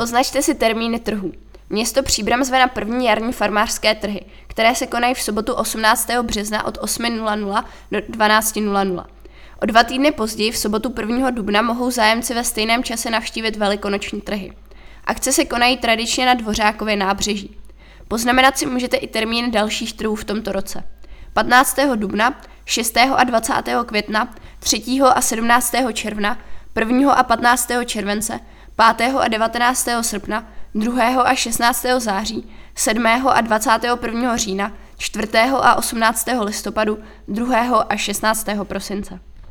Poznačte si termíny trhů. Město Příbram zve na první jarní farmářské trhy, které se konají v sobotu 18. března od 8.00 do 12.00. O dva týdny později v sobotu 1. dubna mohou zájemci ve stejném čase navštívit velikonoční trhy. Akce se konají tradičně na Dvořákově nábřeží. Poznamenat si můžete i termíny dalších trhů v tomto roce. 15. dubna, 6. a 20. května, 3. a 17. června, 1. a 15. července, 5. a 19. srpna, 2. a 16. září, 7. a 21. října, 4. a 18. listopadu, 2. a 16. prosince.